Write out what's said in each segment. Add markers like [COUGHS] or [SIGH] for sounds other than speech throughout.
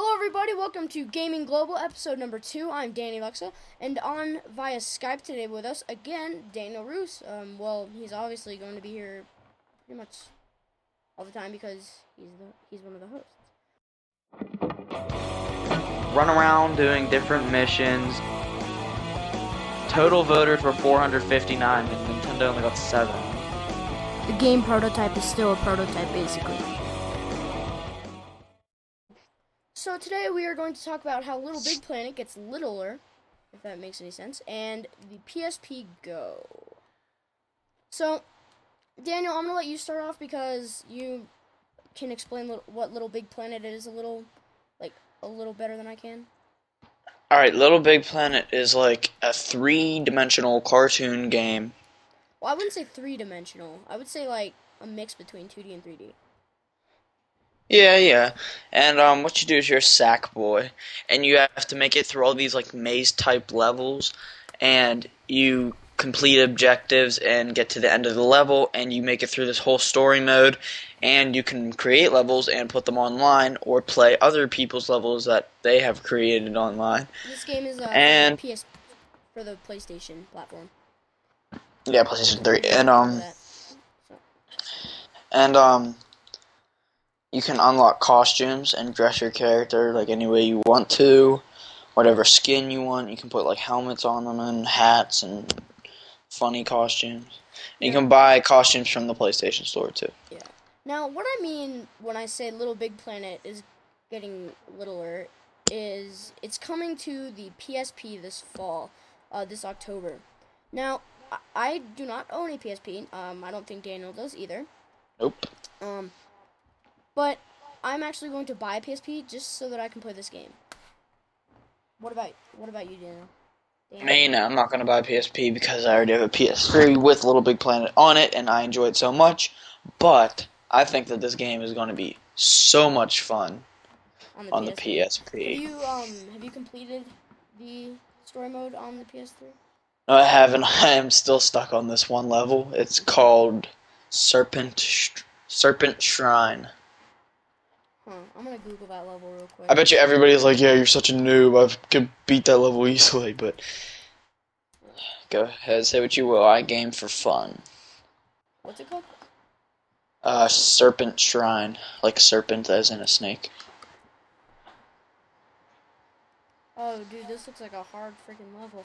Hello, everybody. Welcome to Gaming Global, episode number two. I'm Danny Luxa, and on via Skype today with us again, Daniel Roos. Um, well, he's obviously going to be here pretty much all the time because he's the he's one of the hosts. Run around doing different missions. Total voters were 459, and Nintendo only got seven. The game prototype is still a prototype, basically. So today we are going to talk about how Little Big Planet gets littler, if that makes any sense, and the PSP Go. So, Daniel, I'm gonna let you start off because you can explain what Little Big Planet is a little, like a little better than I can. All right, Little Big Planet is like a three-dimensional cartoon game. Well, I wouldn't say three dimensional. I would say like a mix between 2D and 3D. Yeah, yeah. And um, what you do is you're a sack boy, and you have to make it through all these like maze-type levels, and you complete objectives and get to the end of the level, and you make it through this whole story mode, and you can create levels and put them online, or play other people's levels that they have created online. This game is uh, And- PS for the PlayStation platform. Yeah, PlayStation 3. And um and um you can unlock costumes and dress your character like any way you want to. Whatever skin you want, you can put like helmets on them and hats and funny costumes. And you can buy costumes from the PlayStation Store too. Yeah. Now, what I mean when I say Little Big Planet is getting littler is it's coming to the PSP this fall, uh, this October. Now, I, I do not own a PSP. Um, I don't think Daniel does either. Nope. Um, but I'm actually going to buy a PSP just so that I can play this game. What about what about you, Daniel? Daniel? Me, no, I'm not gonna buy a PSP because I already have a PS3 with Little Big Planet on it, and I enjoy it so much. But I think that this game is going to be so much fun on the on the PSP. PSP. Have you um have you completed the story mode on the PS3? No, I haven't. [LAUGHS] I am still stuck on this one level. It's called Serpent Sh- Serpent Shrine. Huh. I'm gonna Google that level real quick. I bet you everybody's like, "Yeah, you're such a noob. I could beat that level easily." But [SIGHS] go ahead, say what you will. I game for fun. What's it called? Uh, Serpent Shrine, like a serpent as in a snake. Oh, dude, this looks like a hard freaking level.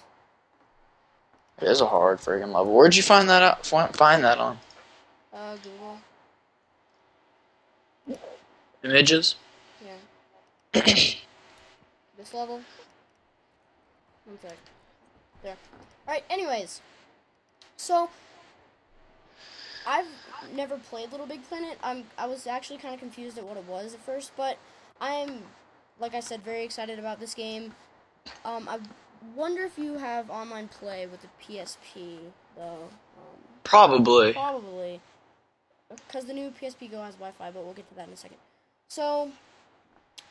It is a hard freaking level. Where'd you find that out? Find that on Uh, Google. Images? Yeah. [COUGHS] this level. One sec. There. Alright, anyways. So, I've never played Little Big Planet. I'm, I was actually kind of confused at what it was at first, but I'm, like I said, very excited about this game. Um, I wonder if you have online play with the PSP, though. Um, Probably. Probably. Because the new PSP Go has Wi Fi, but we'll get to that in a second. So,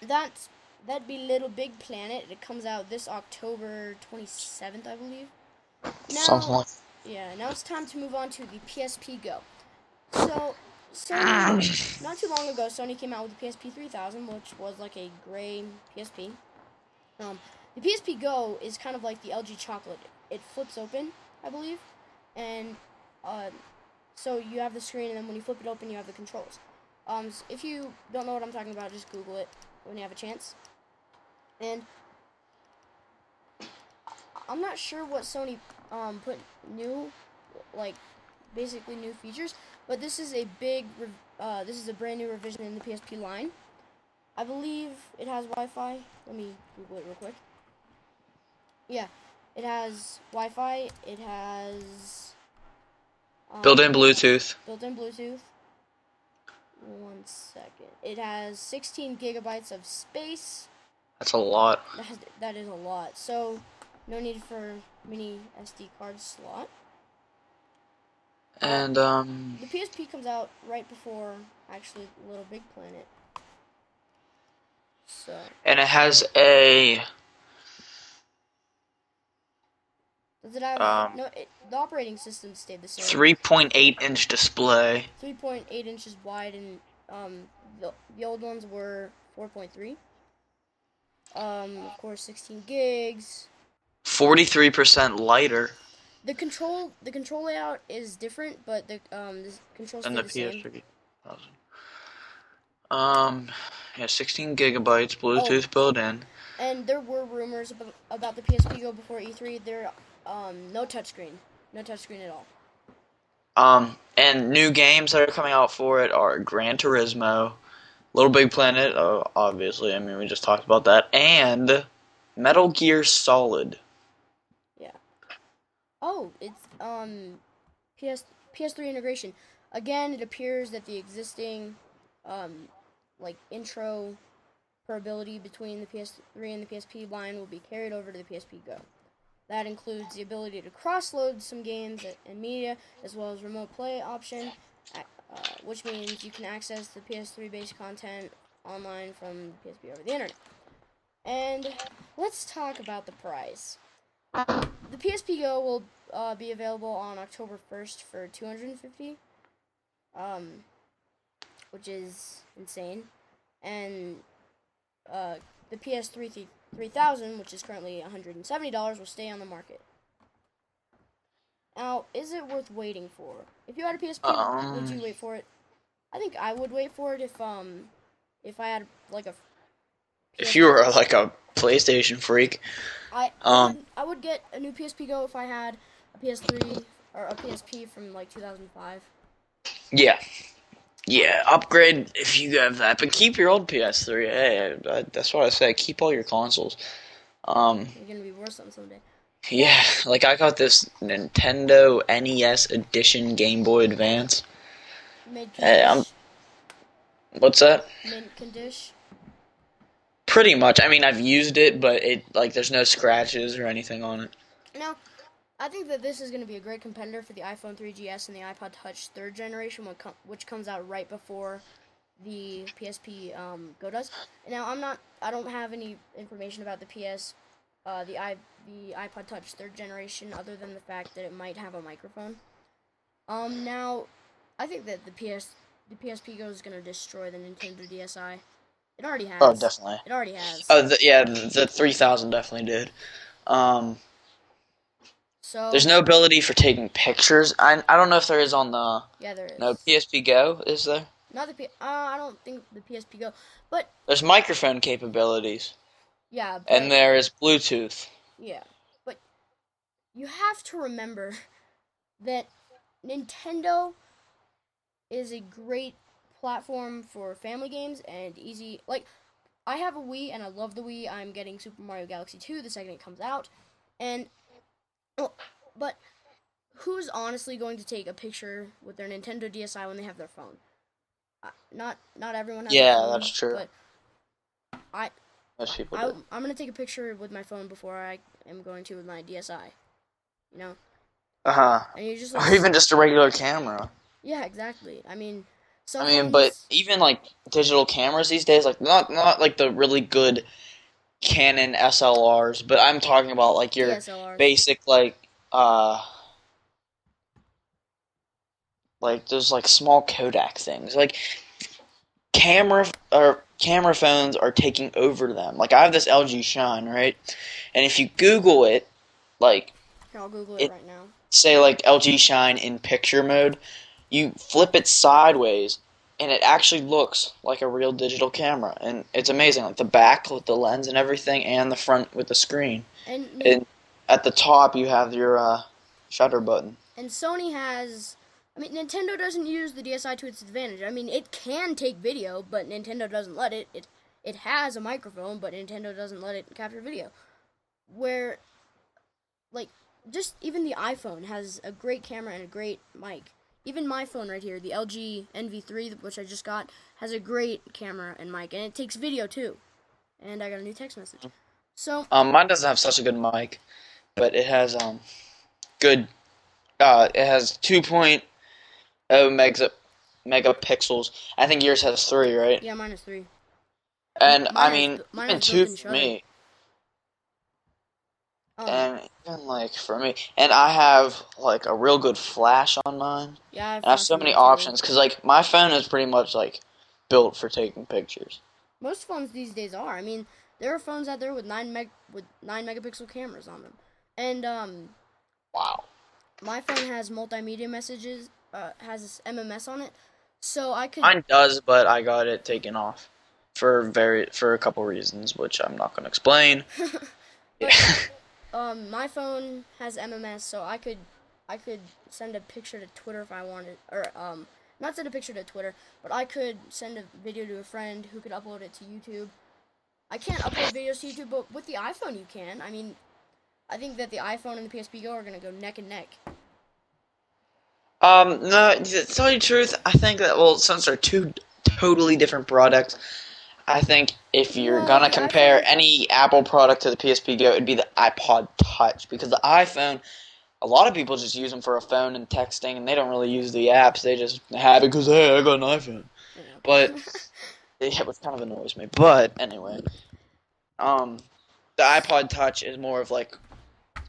that's. That'd be Little Big Planet. It comes out this October 27th, I believe. Now, yeah, now it's time to move on to the PSP Go. So, Sony, not too long ago, Sony came out with the PSP 3000, which was like a gray PSP. Um, the PSP Go is kind of like the LG Chocolate. It flips open, I believe, and uh, so you have the screen, and then when you flip it open, you have the controls. Um, s- if you don't know what I'm talking about, just Google it when you have a chance. And I'm not sure what Sony um, put new, like basically new features, but this is a big, uh, this is a brand new revision in the PSP line. I believe it has Wi-Fi. Let me Google it real quick. Yeah, it has Wi-Fi. It has um, Built-in Bluetooth. built-in Bluetooth. One second. It has 16 gigabytes of space. That's a lot. That, has, that is a lot. So, no need for mini SD card slot. And um, The PSP comes out right before actually Little Big Planet. So, and it has a does it have Um, no? It, the operating system stayed the same. 3.8 inch display. 3.8 inches wide, and um, the, the old ones were 4.3. Um, of course, 16 gigs. Forty-three percent lighter The control the control layout is different, but the um the controls stay the the same. PS3 thousand. Um, yeah, sixteen gigabytes, Bluetooth built in. And there were rumors about, about the PSP Go before E3. There, um, no touchscreen, no touchscreen at all. Um, and new games that are coming out for it are Gran Turismo, Little Big Planet, uh, obviously. I mean, we just talked about that, and Metal Gear Solid. Yeah. Oh, it's um, PS PS3 integration. Again, it appears that the existing, um, like intro ability between the PS3 and the PSP line will be carried over to the PSP Go. That includes the ability to cross-load some games and media, as well as remote play option, uh, which means you can access the PS3-based content online from PSP over the internet. And let's talk about the price. The PSP Go will uh, be available on October 1st for 250 um, which is insane. And uh, the PS3 th- 3000, which is currently $170, will stay on the market. Now, is it worth waiting for? If you had a PSP, would you Um. wait for it? I think I would wait for it if um if I had like a If you were like a PlayStation freak, I Um, would, I would get a new PSP Go if I had a PS3 or a PSP from like 2005. yeah, yeah, upgrade if you have that, but keep your old PS3. Hey, uh, that's what I say. Keep all your consoles. Um, You're gonna be worse on someday. yeah, like I got this Nintendo NES Edition Game Boy Advance. Mid Hey, I'm- What's that? mint condish. Pretty much. I mean, I've used it, but it like there's no scratches or anything on it. Now, I think that this is going to be a great competitor for the iPhone 3GS and the iPod Touch third generation, which, comes out right before the PSP um, Go does. Now, I'm not, I don't have any information about the PS, uh, the i the iPod Touch third generation, other than the fact that it might have a microphone. Um, now, I think that the PS, the PSP Go is going to destroy the Nintendo DSi. It already has. Oh, definitely. It already has. Oh, the, yeah, the, the 3000 definitely did. Um, so there's no ability for taking pictures. I I don't know if there is on the yeah, there is. no PSP Go. Is there? Not the P. Uh, I don't think the PSP Go, but There's microphone capabilities, yeah, but, and there is Bluetooth. yeah, but you have to remember that Nintendo is a great platform for family games and easy. Like, I have a Wii and I love the Wii. I'm getting Super Mario Galaxy 2 the second it comes out, and but who's honestly going to take a picture with their Nintendo DSi when they have their phone? Uh, not not everyone has. Yeah, phone, that's true. But I Most people I, do. I'm gonna take a picture with my phone before I am going to with my DSi. You know, Uh huh. and you just Or even just a regular camera. yeah, exactly. I mean, I mean, but even like digital cameras these days, like not not like the really good Canon SLRs, but I'm talking about like your DSLRs. basic like uh like those like small Kodak things. Like camera or camera phones are taking over them. Like I have this LG Shine, right? And if you Google it, like Here, I'll Google it, it- right now. say like LG Shine in picture mode, you flip it sideways and it actually looks like a real digital camera and it's amazing like the back with the lens and everything and the front with the screen. And And at the top you have your uh, shutter button. and Sony has. I mean, Nintendo doesn't use the DSi to its advantage. I mean, it can take video, but Nintendo doesn't let it. It it has a microphone, but Nintendo doesn't let it capture video. Where, like, just even the iPhone has a great camera and a great mic. Even my phone right here, the LG enV3, which I just got, has a great camera and mic, and it takes video too. And I got a new text message. So Um, mine doesn't have such a good mic, but it has um good. Uh, it has 2.0 mega megapixels. I think yours has three, right? yeah, mine is three. And Mine I mean, mine even two for me. Um, and even like for me, and I have like a real good flash on mine. yeah, I have And I have so many options because like my phone is pretty much like built for taking pictures. Most phones these days are. I mean, there are phones out there with nine meg with nine megapixel cameras on them, and um, Wow. my phone has multimedia messages, uh, has this MMS on it, so I could. Mine does, but I got it taken off for very for a couple reasons, which I'm not going to explain. [LAUGHS] [LAUGHS] Yeah. Um, my phone has MMS, so I could, I could send a picture to Twitter if I wanted, or um, not send a picture to Twitter, but I could send a video to a friend who could upload it to YouTube. I can't upload videos to YouTube, but with the iPhone you can. I mean, I think that the iPhone and the PSP Go are gonna go neck and neck. Um, no, to tell you the truth, I think that well, since they're two totally different products, I think if you're Well, gonna compare any Apple product to the PSP Go, it'd be the iPod Touch because the iPhone, a lot of people just use them for a phone and texting, and they don't really use the apps. They just have it because hey, I got an iPhone. Know. But [LAUGHS] yeah, which kind of annoys me. But anyway, um, the iPod Touch is more of like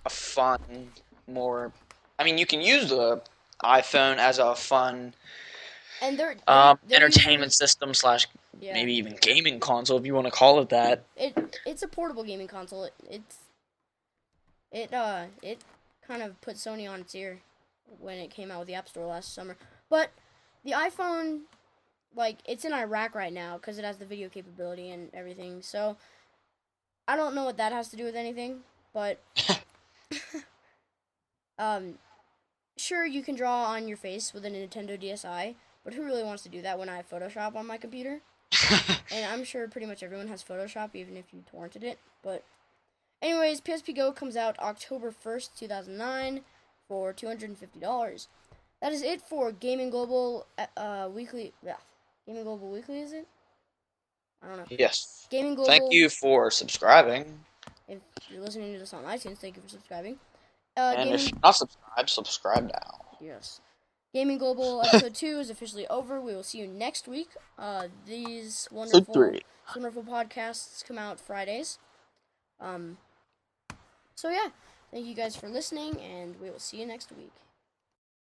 a fun, more. I mean, you can use the iPhone as a fun and they're, um, they're entertainment system slash yeah. maybe even gaming console if you want to call it that. it it's a portable gaming console. It, it's it uh it kind of put Sony on its ear when it came out with the App Store last summer. But the iPhone, like it's in Iraq right now because it has the video capability and everything. So I don't know what that has to do with anything, but [LAUGHS] [LAUGHS] um, sure you can draw on your face with a Nintendo DSi, but who really wants to do that when I have Photoshop on my computer? [LAUGHS] And I'm sure pretty much everyone has Photoshop, even if you torrented it. But, anyways, PSP Go comes out October 1st, 2009, for $250. That is it for Gaming Global uh, uh, Weekly. Yeah, Gaming Global Weekly, is it? I don't know. yes. Gaming Global. Thank you for subscribing. If you're listening to this on iTunes, thank you for subscribing. Uh, And Gaming, if you're not subscribed, subscribe now. yes. Gaming Global [LAUGHS] episode 2 is officially over. We will see you next week. Uh, these wonderful. Wonderful podcasts come out Fridays. Um, so yeah, thank you guys for listening, and we will see you next week.